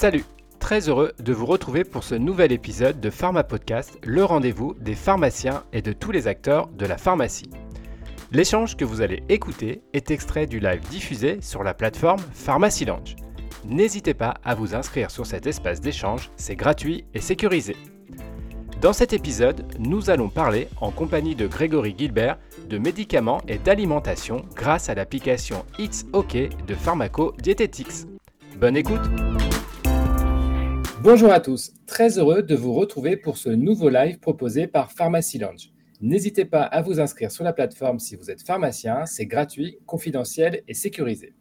Salut Très heureux de vous retrouver pour ce nouvel épisode de Pharma Podcast, le rendez-vous des pharmaciens et de tous les acteurs de la pharmacie. L'échange que vous allez écouter est extrait du live diffusé sur la plateforme Pharmacy Lounge. N'hésitez pas à vous inscrire sur cet espace d'échange, c'est gratuit et sécurisé. Dans cet épisode, nous allons parler, en compagnie de Grégory Gilbert, de médicaments et d'alimentation grâce à l'application It's OK de Pharmaco Dietetics. Bonne écoute Bonjour à tous, très heureux de vous retrouver pour ce nouveau live proposé par Pharmacy Lounge. N'hésitez pas à vous inscrire sur la plateforme si vous êtes pharmacien, c'est gratuit, confidentiel et sécurisé.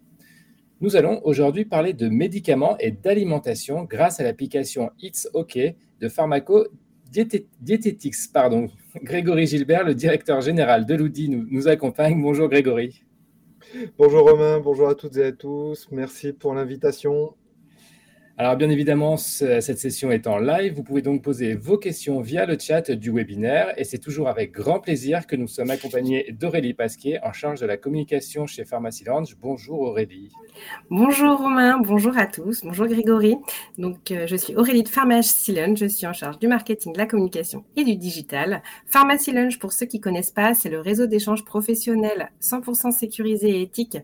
Nous allons aujourd'hui parler de médicaments et d'alimentation grâce à l'application It's OK de Pharmaco Diététics, pardon. Grégory Gilbert, le directeur général de nous, nous accompagne. Bonjour Grégory. Bonjour Romain, bonjour à toutes et à tous. Merci pour l'invitation. Alors bien évidemment, cette session est en live. Vous pouvez donc poser vos questions via le chat du webinaire et c'est toujours avec grand plaisir que nous sommes accompagnés d'Aurélie Pasquier en charge de la communication chez Pharmacy Lounge. Bonjour Aurélie. Bonjour Romain, bonjour à tous, bonjour Grégory. Donc euh, je suis Aurélie de Pharmacy Lounge, je suis en charge du marketing, de la communication et du digital. Pharmacy Lounge, pour ceux qui connaissent pas, c'est le réseau d'échanges professionnels 100% sécurisé et éthique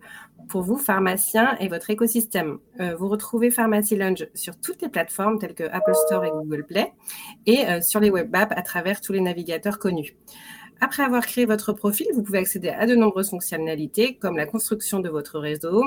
pour vous, pharmaciens et votre écosystème. Euh, vous retrouvez Pharmacy Lounge sur toutes les plateformes telles que Apple Store et Google Play et euh, sur les web apps à travers tous les navigateurs connus. Après avoir créé votre profil, vous pouvez accéder à de nombreuses fonctionnalités comme la construction de votre réseau,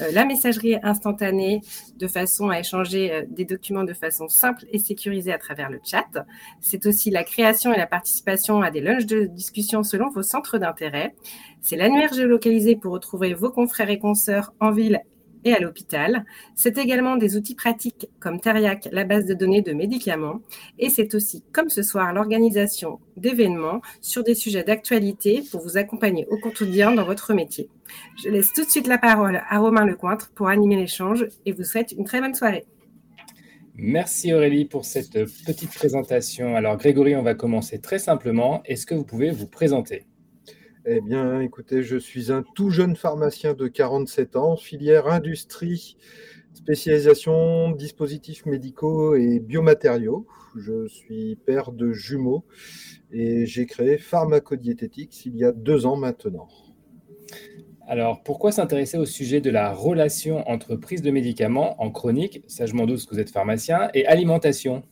euh, la messagerie instantanée de façon à échanger euh, des documents de façon simple et sécurisée à travers le chat. C'est aussi la création et la participation à des lunchs de discussion selon vos centres d'intérêt. C'est l'annuaire géolocalisé pour retrouver vos confrères et consoeurs en ville et à l'hôpital. C'est également des outils pratiques comme Teriac, la base de données de médicaments. Et c'est aussi, comme ce soir, l'organisation d'événements sur des sujets d'actualité pour vous accompagner au quotidien dans votre métier. Je laisse tout de suite la parole à Romain Lecointre pour animer l'échange et vous souhaite une très bonne soirée. Merci Aurélie pour cette petite présentation. Alors Grégory, on va commencer très simplement. Est-ce que vous pouvez vous présenter? Eh bien, écoutez, je suis un tout jeune pharmacien de 47 ans, filière industrie, spécialisation dispositifs médicaux et biomatériaux. Je suis père de jumeaux et j'ai créé Pharmacodiététiques il y a deux ans maintenant. Alors, pourquoi s'intéresser au sujet de la relation entre prise de médicaments en chronique, ça je m'en doute que vous êtes pharmacien, et alimentation?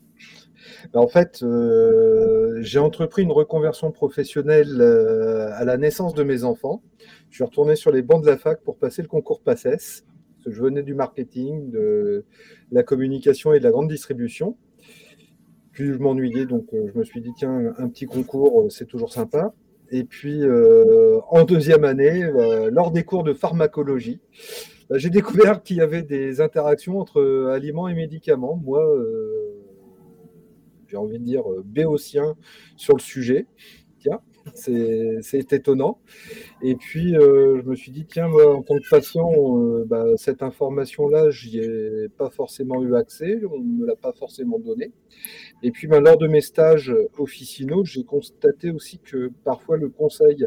En fait, euh, j'ai entrepris une reconversion professionnelle euh, à la naissance de mes enfants. Je suis retourné sur les bancs de la fac pour passer le concours PACES. je venais du marketing, de la communication et de la grande distribution. Puis je m'ennuyais, donc euh, je me suis dit, tiens, un petit concours, c'est toujours sympa. Et puis, en deuxième année, lors des cours de pharmacologie, ben, j'ai découvert qu'il y avait des interactions entre aliments et médicaments. Moi, j'ai envie de dire, euh, béotien sur le sujet. Tiens, c'est étonnant. Et puis, euh, je me suis dit, tiens, moi, en tant que patient, euh, bah, cette information-là, je n'y ai pas forcément eu accès, on ne me l'a pas forcément donnée. Et puis, bah, lors de mes stages officinaux, j'ai constaté aussi que parfois le conseil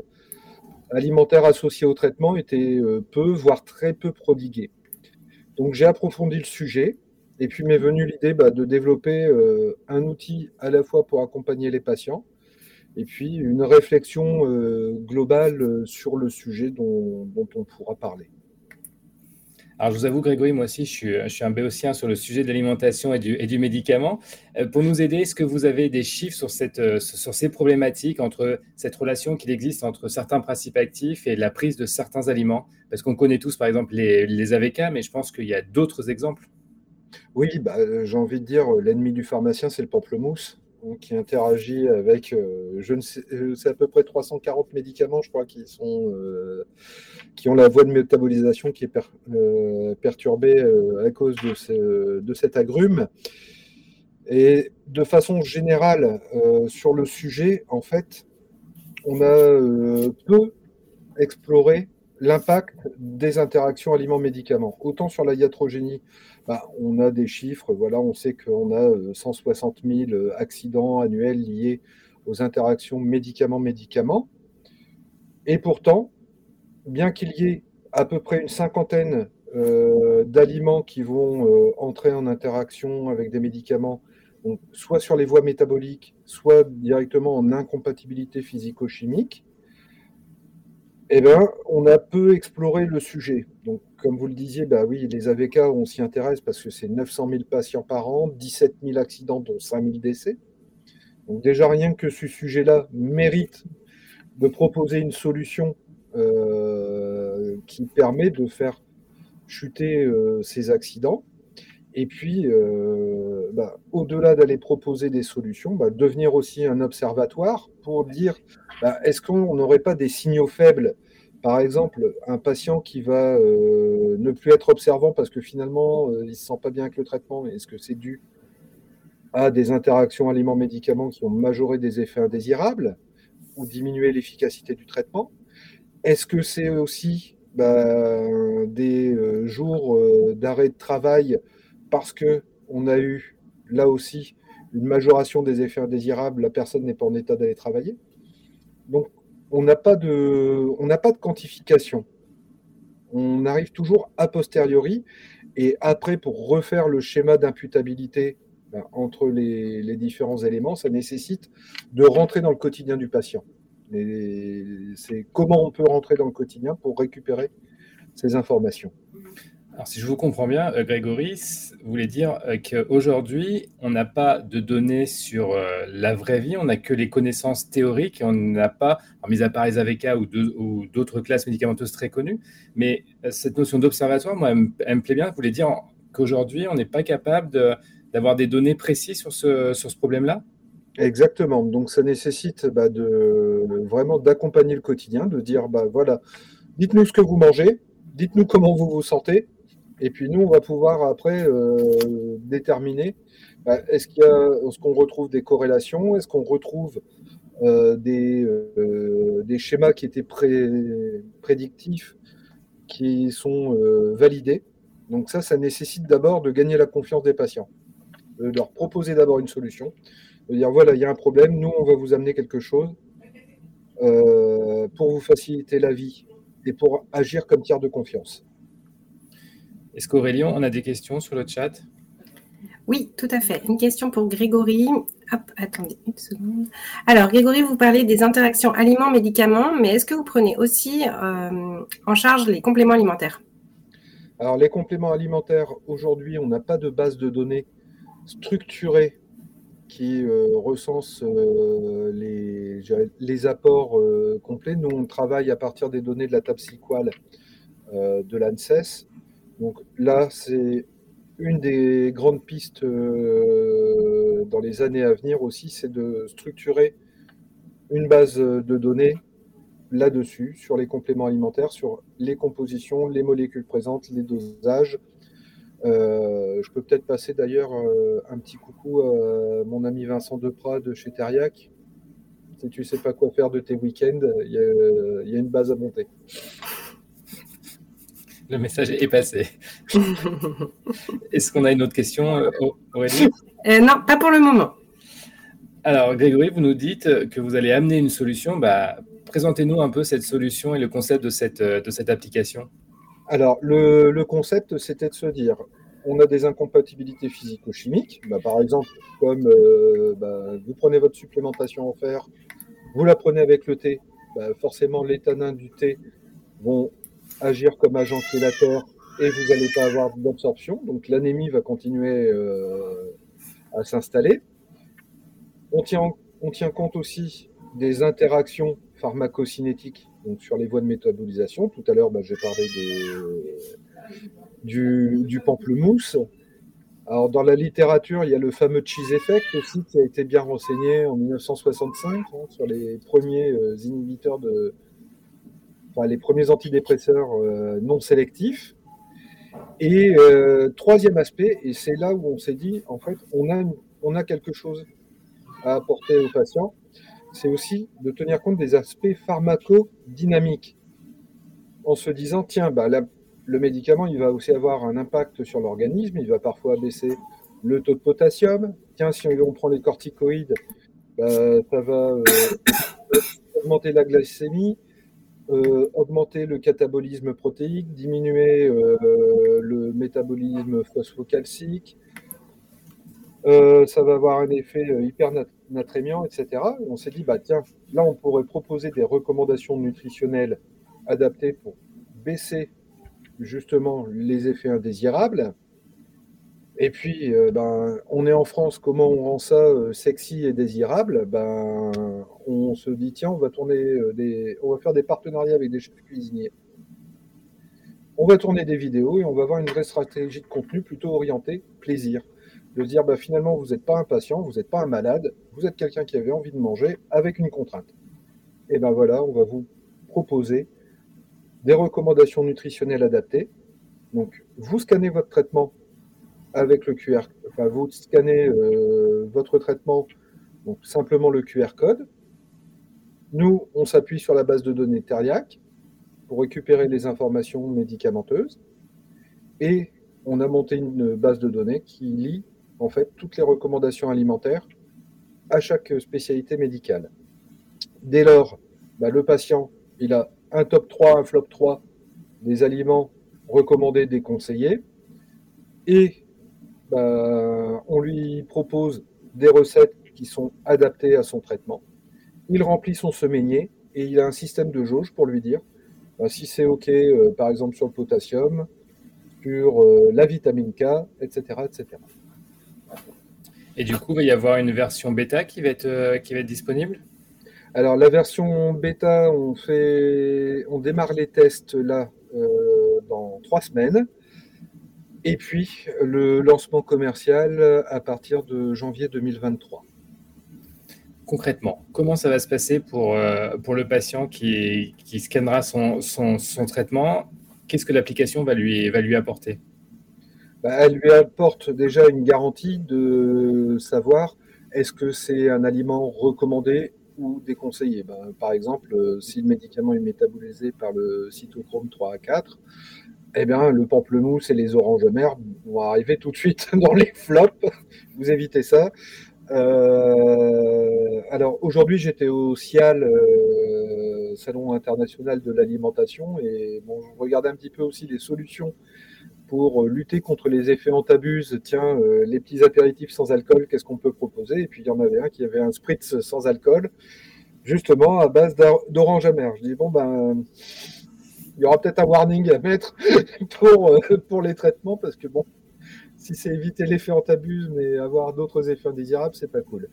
alimentaire associé au traitement était peu, voire très peu prodigué. Donc, j'ai approfondi le sujet. Et puis m'est venue l'idée bah, de développer euh, un outil à la fois pour accompagner les patients et puis une réflexion euh, globale euh, sur le sujet dont, on pourra parler. Alors, je vous avoue, Grégory, moi aussi, je suis, un béotien sur le sujet de l'alimentation et du, et du, médicament. pour nous aider, est-ce que vous avez des chiffres sur, cette, sur ces problématiques, entre cette relation qu'il existe entre certains principes actifs et la prise de certains aliments? Parce qu'on connaît tous, par exemple, les, les AVK, mais je pense qu'il y a d'autres exemples. Oui, bah, euh, j'ai envie de dire, euh, l'ennemi du pharmacien, c'est le pamplemousse, hein, qui interagit avec, euh, je ne sais, c'est à peu près 340 médicaments, je crois, qui, sont, qui ont la voie de métabolisation qui est perturbée à cause de, de, cet agrume. Et de façon générale, sur le sujet, en fait, on a peu exploré l'impact des interactions aliments-médicaments. Autant sur la iatrogénie, bah, on a des chiffres, voilà, on sait qu'on a 160 euh, 000 euh, accidents annuels liés aux interactions médicaments-médicaments. Et pourtant, bien qu'il y ait à peu près une cinquantaine d'aliments qui vont entrer en interaction avec des médicaments, soit sur les voies métaboliques, soit directement en incompatibilité physico-chimique, eh ben, on a peu exploré le sujet. Donc, comme vous le disiez, bah oui, les AVK, on s'y intéresse parce que c'est 900 000 patients par an, 17 000 accidents, dont 5 000 décès. Donc déjà, rien que ce sujet-là mérite de proposer une solution euh, qui permet de faire chuter euh, ces accidents. Et puis, euh, bah, au-delà d'aller proposer des solutions, bah, devenir aussi un observatoire pour dire bah, est-ce qu'on n'aurait pas des signaux faibles? Par exemple, un patient qui va ne plus être observant parce que finalement, il ne se sent pas bien avec le traitement, est-ce que c'est dû à des interactions aliments-médicaments qui ont majoré des effets indésirables ou diminué l'efficacité du traitement? Est-ce que c'est aussi des euh, jours euh, d'arrêt de travail parce que on a eu là aussi une majoration des effets indésirables, la personne n'est pas en état d'aller travailler. Donc on n'a pas de pas de quantification. On arrive toujours a posteriori et après pour refaire le schéma d'imputabilité ben, entre les, différents éléments, ça nécessite de rentrer dans le quotidien du patient. C'est comment on peut rentrer dans le quotidien pour récupérer ces informations. Alors, si je vous comprends bien, euh, Grégory, vous voulez dire euh, qu'aujourd'hui, on n'a pas de données sur euh, la vraie vie, on n'a que les connaissances théoriques, on n'a pas, mis à part les AVK ou d'autres classes médicamenteuses très connues, mais cette notion d'observatoire, moi, elle me, plaît bien. Vous voulez dire qu'aujourd'hui, on n'est pas capable d'avoir des données précises sur ce, sur ce problème-là? Exactement. Donc, ça nécessite bah, de, vraiment d'accompagner le quotidien, de dire, bah, voilà, dites-nous ce que vous mangez, dites-nous comment vous vous sentez, et puis nous, on va pouvoir après euh, déterminer bah, est-ce qu'il est-ce qu'on retrouve des corrélations, est-ce qu'on retrouve euh, des, euh, des, schémas qui étaient prédictifs, qui sont validés. Donc ça, ça nécessite d'abord de gagner la confiance des patients de leur proposer d'abord une solution, de dire voilà, il y a un problème, nous, on va vous amener quelque chose pour vous faciliter la vie et pour agir comme tiers de confiance. Est-ce qu'Aurélien, on a des questions sur le chat? Oui, tout à fait. Une question pour Grégory. Hop, attendez une seconde. Alors, Grégory, vous parlez des interactions aliments-médicaments, mais est-ce que vous prenez aussi euh, en charge les compléments alimentaires? Alors, les compléments alimentaires, aujourd'hui, on n'a pas de base de données structuré qui euh, recense euh, les, les, apports euh, complets. Nous, on travaille à partir des données de la table SQL de l'ANSES. Donc là, c'est une des grandes pistes dans les années à venir aussi, c'est de structurer une base de données là-dessus, sur les compléments alimentaires, sur les compositions, les molécules présentes, les dosages, euh, je peux peut-être passer d'ailleurs euh, un petit coucou à mon ami Vincent Deprat de chez Terriac. Si tu ne sais pas quoi faire de tes week-ends, il y, a une base à monter. Le message est passé. Est-ce qu'on a une autre question, euh, Aurélie? Non, pas pour le moment. Alors, Grégory, vous nous dites que vous allez amener une solution. Bah, Présentez-nous un peu cette solution et le concept de cette, de cette application. Alors, le, concept, c'était de se dire, on a des incompatibilités physico-chimiques, bah, par exemple, comme euh, bah, vous prenez votre supplémentation en fer, vous la prenez avec le thé, bah, forcément les tanins du thé vont agir comme agent chélateur et vous n'allez pas avoir d'absorption, donc l'anémie va continuer euh, à s'installer. On tient, on tient compte aussi des interactions pharmacocinétiques donc sur les voies de métabolisation. Tout à l'heure, bah, j'ai parlé du, pamplemousse. Alors, dans la littérature, il y a le fameux cheese effect aussi qui a été bien renseigné en 1965 hein, sur les premiers euh, inhibiteurs de. Les premiers antidépresseurs euh, non sélectifs. Et euh, troisième aspect, et c'est là où on s'est dit, en fait, on a, on a quelque chose à apporter aux patients, c'est aussi de tenir compte des aspects pharmacodynamiques. En se disant, tiens, bah, le médicament, il va aussi avoir un impact sur l'organisme, il va parfois baisser le taux de potassium. Tiens, si on prend les corticoïdes, bah, ça va euh, augmenter la glycémie. Euh, augmenter le catabolisme protéique, diminuer euh, le métabolisme phosphocalcique. Euh, ça va avoir un effet hypernatrémiant, etc. on s'est dit, bah, tiens, là, on pourrait proposer des recommandations nutritionnelles adaptées pour baisser justement les effets indésirables et puis, euh, ben, on est en France, comment on rend ça euh, sexy et désirable? Ben, On se dit, tiens, on va, tourner euh, on va faire des partenariats avec des chefs cuisiniers. On va tourner des vidéos et on va avoir une vraie stratégie de contenu plutôt orientée plaisir. De dire, ben, finalement, vous n'êtes pas un patient, vous n'êtes pas un malade, vous êtes quelqu'un qui avait envie de manger avec une contrainte. Et ben voilà, on va vous proposer des recommandations nutritionnelles adaptées. Donc, vous scannez votre traitement avec le QR, enfin vous scannez euh, votre traitement, donc simplement le QR code. Nous, on s'appuie sur la base de données Teriac pour récupérer les informations médicamenteuses et on a monté une base de données qui lie en fait toutes les recommandations alimentaires à chaque spécialité médicale. Dès lors, bah, le patient, il a un top 3, un flop 3 des aliments recommandés, déconseillés, et bah, on lui propose des recettes qui sont adaptées à son traitement. Il remplit son semainier et il a un système de jauge pour lui dire bah, si c'est OK, euh, par exemple sur le potassium, sur euh, la vitamine K, etc., etc. Et du coup, il va y avoir une version bêta qui va être, euh, qui va être disponible? Alors, la version bêta, on, fait, on démarre les tests là dans trois semaines. Et puis le lancement commercial à partir de janvier 2023. Concrètement, comment ça va se passer pour, euh, pour le patient qui, qui scannera son, son, traitement? Qu'est-ce que l'application va lui, va lui apporter? Bah, Elle lui apporte déjà une garantie de savoir est-ce que c'est un aliment recommandé ou déconseillé. Bah, par exemple, euh, si le médicament est métabolisé par le cytochrome 3 à 4, eh bien, le pamplemousse et les oranges mères vont arriver tout de suite dans les flops. Vous évitez ça. Euh, alors aujourd'hui, j'étais au CIAL, euh, Salon international de l'alimentation, et bon, je regardais un petit peu aussi les solutions pour lutter contre les effets antabuse. Tiens, euh, les petits apéritifs sans alcool, qu'est-ce qu'on peut proposer? Et puis il y en avait un qui avait un spritz sans alcool, justement à base d'orange amère. Je dis bon ben il y aura peut-être un warning à mettre pour, euh, pour les traitements parce que bon, si c'est éviter l'effet antabuse mais avoir d'autres effets indésirables, c'est pas cool.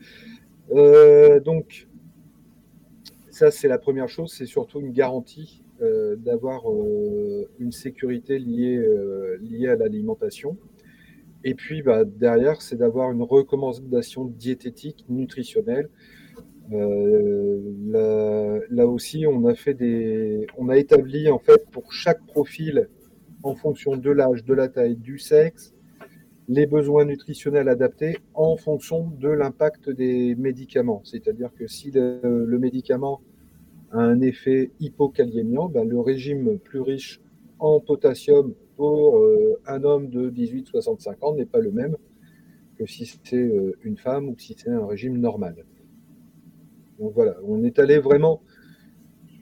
Euh, donc, ça, c'est la première chose, c'est surtout une garantie euh, d'avoir une sécurité liée, liée à l'alimentation. Et puis, bah, derrière, c'est d'avoir une recommandation diététique, nutritionnelle, euh, là, aussi, on a fait des, on a établi en fait pour chaque profil, en fonction de l'âge, de la taille, du sexe, les besoins nutritionnels adaptés en fonction de l'impact des médicaments. C'est-à-dire que si le, médicament a un effet hypokaliémiant, ben le régime plus riche en potassium pour euh, un homme de 18-65 ans n'est pas le même que si c'est euh, une femme ou si c'est un régime normal. Donc voilà, on est allé vraiment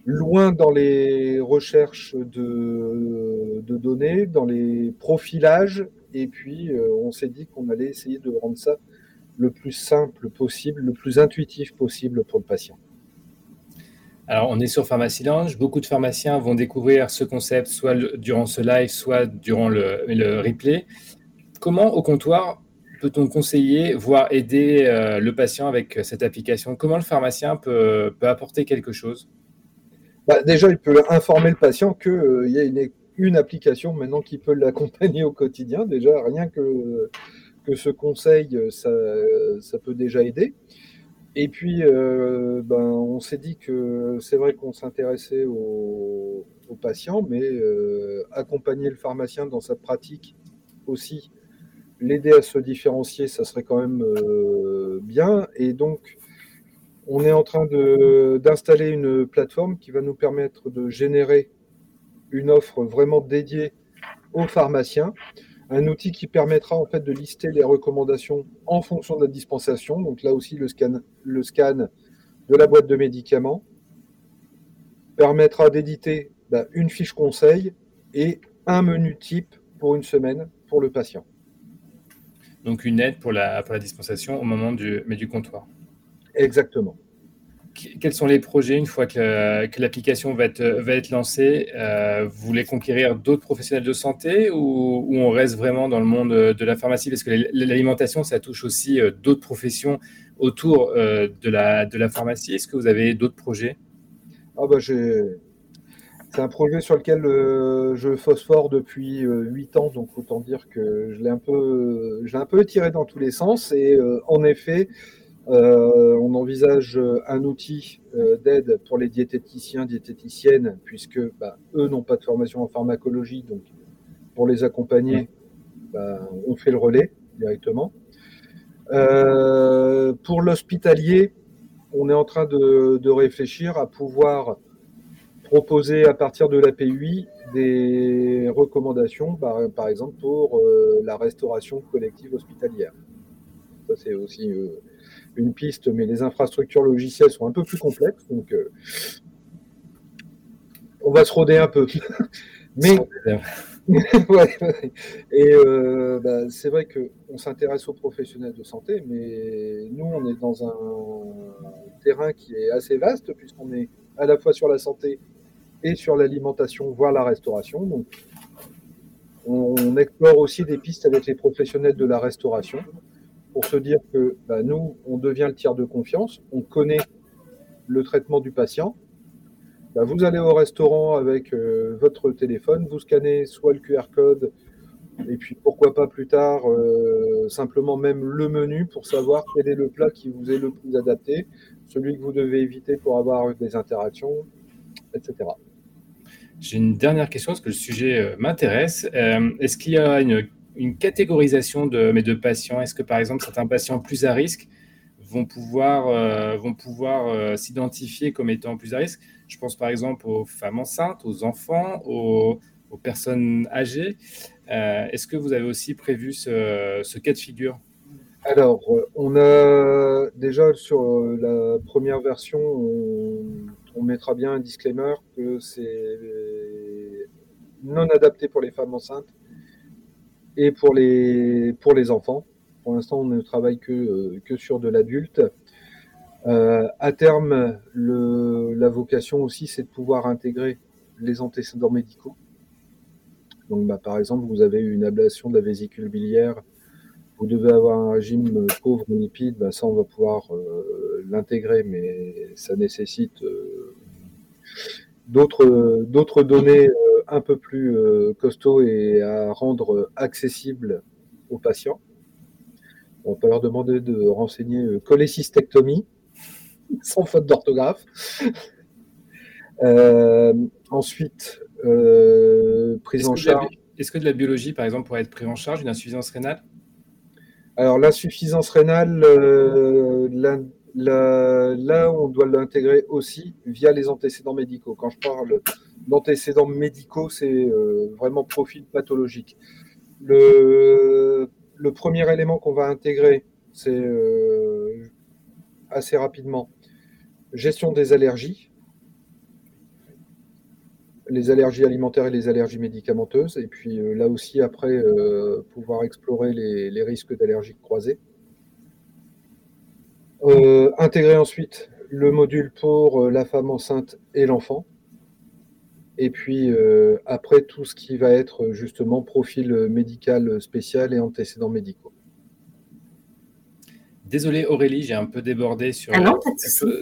loin dans les recherches de, données, dans les profilages, et puis euh, on s'est dit qu'on allait essayer de rendre ça le plus simple possible, le plus intuitif possible pour le patient. Alors, on est sur Pharmacy Lounge. Beaucoup de pharmaciens vont découvrir ce concept soit durant ce live, soit durant le, le replay. Comment, au comptoir, peut-on conseiller, voire aider euh, le patient avec euh, cette application? Comment le pharmacien peut, apporter quelque chose? Bah, Déjà, il peut informer le patient qu'il euh, y a une, application maintenant qui peut l'accompagner au quotidien. Déjà, rien que, que ce conseil, ça, peut déjà aider. Et puis, ben, on s'est dit que c'est vrai qu'on s'intéressait aux, patients, mais accompagner le pharmacien dans sa pratique aussi l'aider à se différencier, ça serait quand même euh, bien. Et donc, on est en train d'installer une plateforme qui va nous permettre de générer une offre vraiment dédiée aux pharmaciens. Un outil qui permettra en fait de lister les recommandations en fonction de la dispensation. Donc là aussi, le scan, de la boîte de médicaments permettra d'éditer bah, une fiche conseil et un menu type pour une semaine pour le patient. Donc une aide pour la, pour la dispensation au moment du, mais du comptoir. Exactement. Quels sont les projets une fois que, que l'application va être, va être lancée euh, Vous voulez conquérir d'autres professionnels de santé ou, ou, on reste vraiment dans le monde de la pharmacie? Parce que l'alimentation, ça touche aussi euh, d'autres professions autour euh, de, la, de la pharmacie. Est-ce que vous avez d'autres projets? Ah bah C'est un projet sur lequel je phosphore depuis 8 ans, donc autant dire que je l'ai un, peu, un peu tiré dans tous les sens. Et en effet, euh, on envisage un outil euh, d'aide pour les diététiciens, diététiciennes, puisque bah, eux n'ont pas de formation en pharmacologie, donc pour les accompagner, bah, on fait le relais directement. Euh, pour l'hospitalier, on est en train de, réfléchir à pouvoir proposer à partir de la PUI des recommandations, par, par exemple pour la restauration collective hospitalière. Ça, c'est aussi une piste, mais les infrastructures logicielles sont un peu plus complexes. Donc, euh, on va se roder un peu. mais. Et euh, bah, c'est vrai qu'on s'intéresse aux professionnels de santé, mais nous, on est dans un terrain qui est assez vaste, puisqu'on est à la fois sur la santé et sur l'alimentation, voire la restauration. Donc, on explore aussi des pistes avec les professionnels de la restauration pour se dire que bah, nous, on devient le tiers de confiance, on connaît le traitement du patient. Bah, vous allez au restaurant avec euh, votre téléphone, vous scannez soit le QR code, et puis pourquoi pas plus tard, euh, simplement même le menu pour savoir quel est le plat qui vous est le plus adapté, celui que vous devez éviter pour avoir des interactions, etc. J'ai une dernière question parce que le sujet euh, m'intéresse. Est-ce qu'il y a une catégorisation de, mais de patients? Est-ce que par exemple certains patients plus à risque vont pouvoir, euh, pouvoir euh, s'identifier comme étant plus à risque? Je pense par exemple aux femmes enceintes, aux enfants, aux, personnes âgées. Euh, est-ce que vous avez aussi prévu ce, cas de figure? Alors, on a déjà sur la première version, on, on mettra bien un disclaimer que c'est non adapté pour les femmes enceintes et pour les, enfants. Pour l'instant, on ne travaille que, euh, sur de l'adulte. Euh, à terme, la vocation aussi, c'est de pouvoir intégrer les antécédents médicaux. Donc, bah, par exemple, vous avez une ablation de la vésicule biliaire, vous devez avoir un régime pauvre en lipides, bah, ça, on va pouvoir euh, l'intégrer, mais ça nécessite d'autres données un peu plus euh, costaud et à rendre accessible aux patients. On peut leur demander de renseigner euh, cholécystectomie, sans faute d'orthographe. Euh, ensuite, prise en charge. Est-ce que de la biologie, par exemple, pourrait être prise en charge, une insuffisance rénale? Alors, l'insuffisance rénale, là, on doit l'intégrer aussi via les antécédents médicaux. Quand je parle d'antécédents médicaux, c'est euh, vraiment profil pathologique. Le, premier élément qu'on va intégrer, c'est euh, assez rapidement gestion des allergies, les allergies alimentaires et les allergies médicamenteuses, et puis euh, là aussi après pouvoir explorer les, risques d'allergies croisées. Intégrer ensuite le module pour la femme enceinte et l'enfant, et puis euh, après, tout ce qui va être justement profil médical spécial et antécédents médicaux. Désolé Aurélie, j'ai un peu débordé sur, ah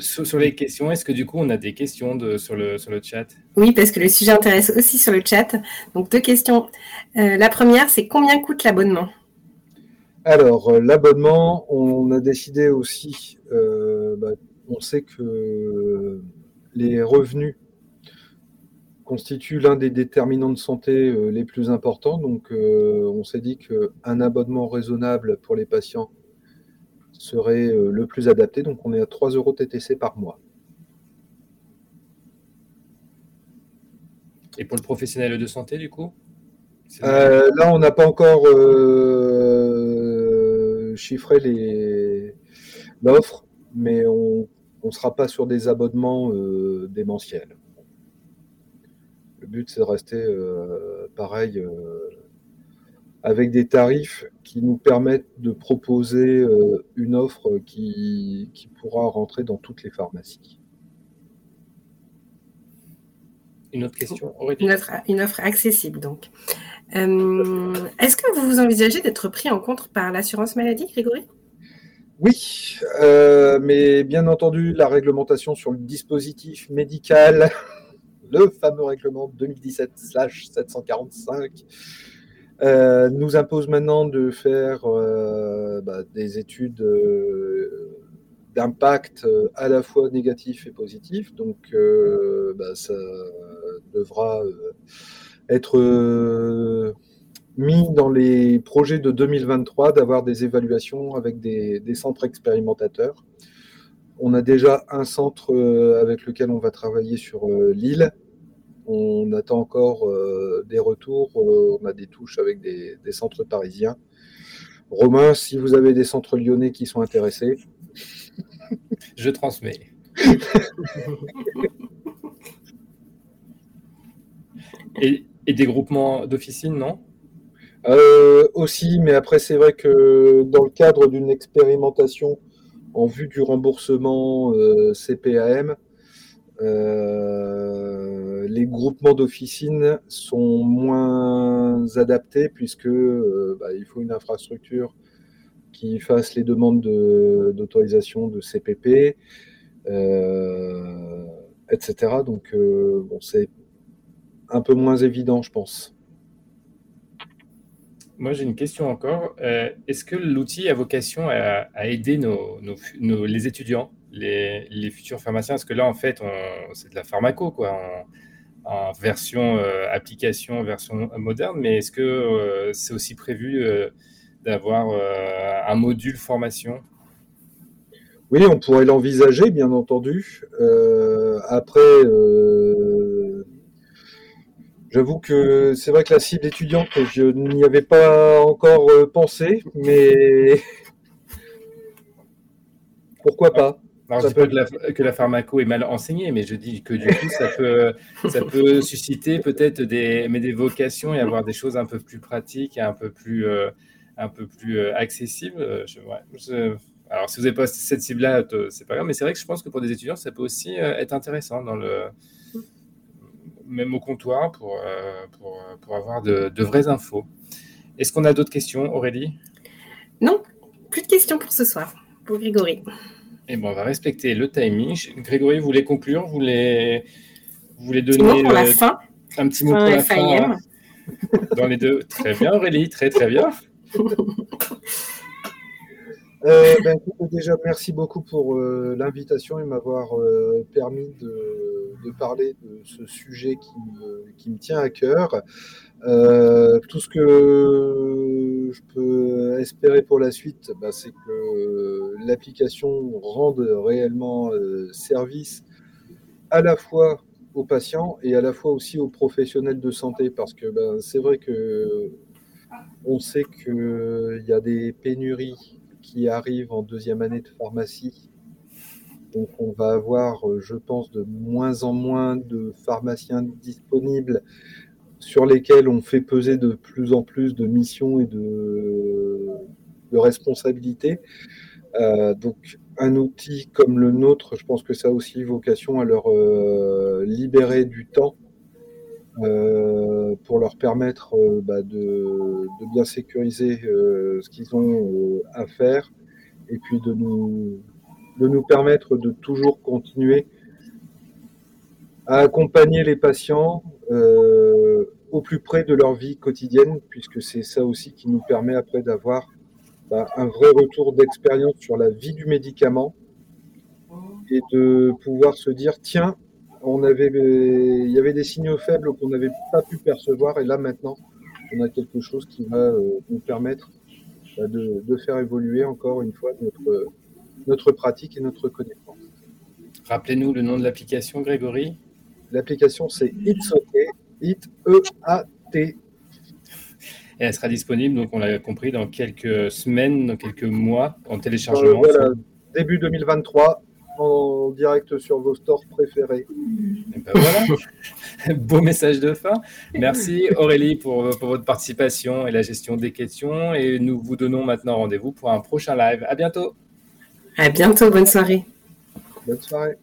sur, les questions. Est-ce que du coup on a des questions de, sur, le, sur le chat? Oui, parce que le sujet intéresse aussi sur le chat. Donc deux questions. Euh, la première, c'est combien coûte l'abonnement? Alors euh, l'abonnement, on a décidé aussi, bah, on sait que les revenus constitue l'un des déterminants de santé euh, les plus importants. Donc, euh, on s'est dit qu'un abonnement raisonnable pour les patients serait euh, le plus adapté. Donc, on est à 3 euros TTC par mois. Et pour le professionnel de santé, du coup? Là, on n'a pas encore chiffré l'offre, mais on ne sera pas sur des abonnements démentiels but, c'est de rester pareil avec des tarifs qui nous permettent de proposer une offre qui pourra rentrer dans toutes les pharmacies. Une autre question une offre, accessible, donc. Euh, est-ce que vous vous envisagez d'être pris en compte par l'assurance maladie, Grégory? Oui, euh, mais bien entendu, la réglementation sur le dispositif médical, le fameux règlement 2017-745, euh, nous impose maintenant de faire bah, des études d'impact à la fois négatif et positif. Donc, bah, ça devra euh, être euh, mis dans les projets de 2023 d'avoir des évaluations avec des, centres expérimentateurs. On a déjà un centre euh, avec lequel on va travailler sur l'île. On attend encore des retours. on a des touches avec des, des, centres parisiens. Romain, si vous avez des centres lyonnais qui sont intéressés. Je transmets. Et, des groupements d'officines, non? Euh, Aussi, mais après, c'est vrai que dans le cadre d'une expérimentation en vue du remboursement euh, CPAM, euh, les groupements d'officines sont moins adaptés puisque bah, il faut une infrastructure qui fasse les demandes d'autorisation de, CPP, etc. Donc, bon, c'est un peu moins évident, je pense. Moi, j'ai une question encore. Euh, est-ce que l'outil a vocation à, aider nos, les étudiants, les, futurs pharmaciens? Parce que là, en fait, c'est de la pharmaco, quoi, en, version euh, application, version moderne. Mais est-ce que euh, c'est aussi prévu d'avoir un module formation? Oui, on pourrait l'envisager, bien entendu. après J'avoue que c'est vrai que la cible étudiante, je n'y avais pas encore euh, pensé, mais pourquoi pas? Alors, je ne dis pas que la, pharmaco est mal enseignée, mais je dis que du coup, ça peut, ça peut susciter peut-être des, mais des vocations et avoir des choses un peu plus pratiques et un peu plus, euh, un peu plus euh, accessibles. alors, si vous n'avez pas cette cible-là, c'est pas grave, mais c'est vrai que je pense que pour des étudiants, ça peut aussi être intéressant dans le, même au comptoir, pour, euh, euh, pour, avoir de, vraies infos. Est-ce qu'on a d'autres questions, Aurélie? Non, plus de questions pour ce soir, pour Grégory. Et eh bon, on va respecter le timing. Grégory, vous voulez conclure? Vous voulez, vous voulez donner pour la fin. un petit mot pour la fin Dans les deux. Très bien, Aurélie, très très bien. Euh, ben, déjà, merci beaucoup pour euh, l'invitation et m'avoir euh, permis de, parler de ce sujet qui me, tient à cœur. tout ce que je peux espérer pour la suite, ben, c'est que l'application rende réellement service à la fois aux patients et à la fois aussi aux professionnels de santé, parce que ben, c'est vrai que on sait qu'il y a des pénuries qui arrivent en deuxième année de pharmacie. Donc on va avoir, euh, je pense, de moins en moins de pharmaciens disponibles sur lesquels on fait peser de plus en plus de missions et de, responsabilités. Euh, donc un outil comme le nôtre, je pense que ça a aussi vocation à leur euh, libérer du temps pour leur permettre bah, de, bien sécuriser ce qu'ils ont à faire et puis de nous, de nous permettre de toujours continuer à accompagner les patients euh, au plus près de leur vie quotidienne, puisque c'est ça aussi qui nous permet après d'avoir bah, un vrai retour d'expérience sur la vie du médicament et de pouvoir se dire tiens, on avait, il y avait des signaux faibles qu'on n'avait pas pu percevoir et là maintenant on a quelque chose qui va euh, nous permettre bah, de, faire évoluer encore une fois notre, notre pratique et notre connaissance. Rappelez-nous le nom de l'application, Grégory. L'application, c'est It's OK, It E-A-T. Et elle sera disponible, donc on l'a compris, dans quelques semaines, dans quelques mois, en téléchargement. Euh, début 2023, en direct sur vos stores préférés. Ben voilà, beau message de fin. Merci Aurélie pour, pour, votre participation et la gestion des questions. Et nous vous donnons maintenant rendez-vous pour un prochain live. À bientôt. À bientôt, bonne soirée. Bonne soirée.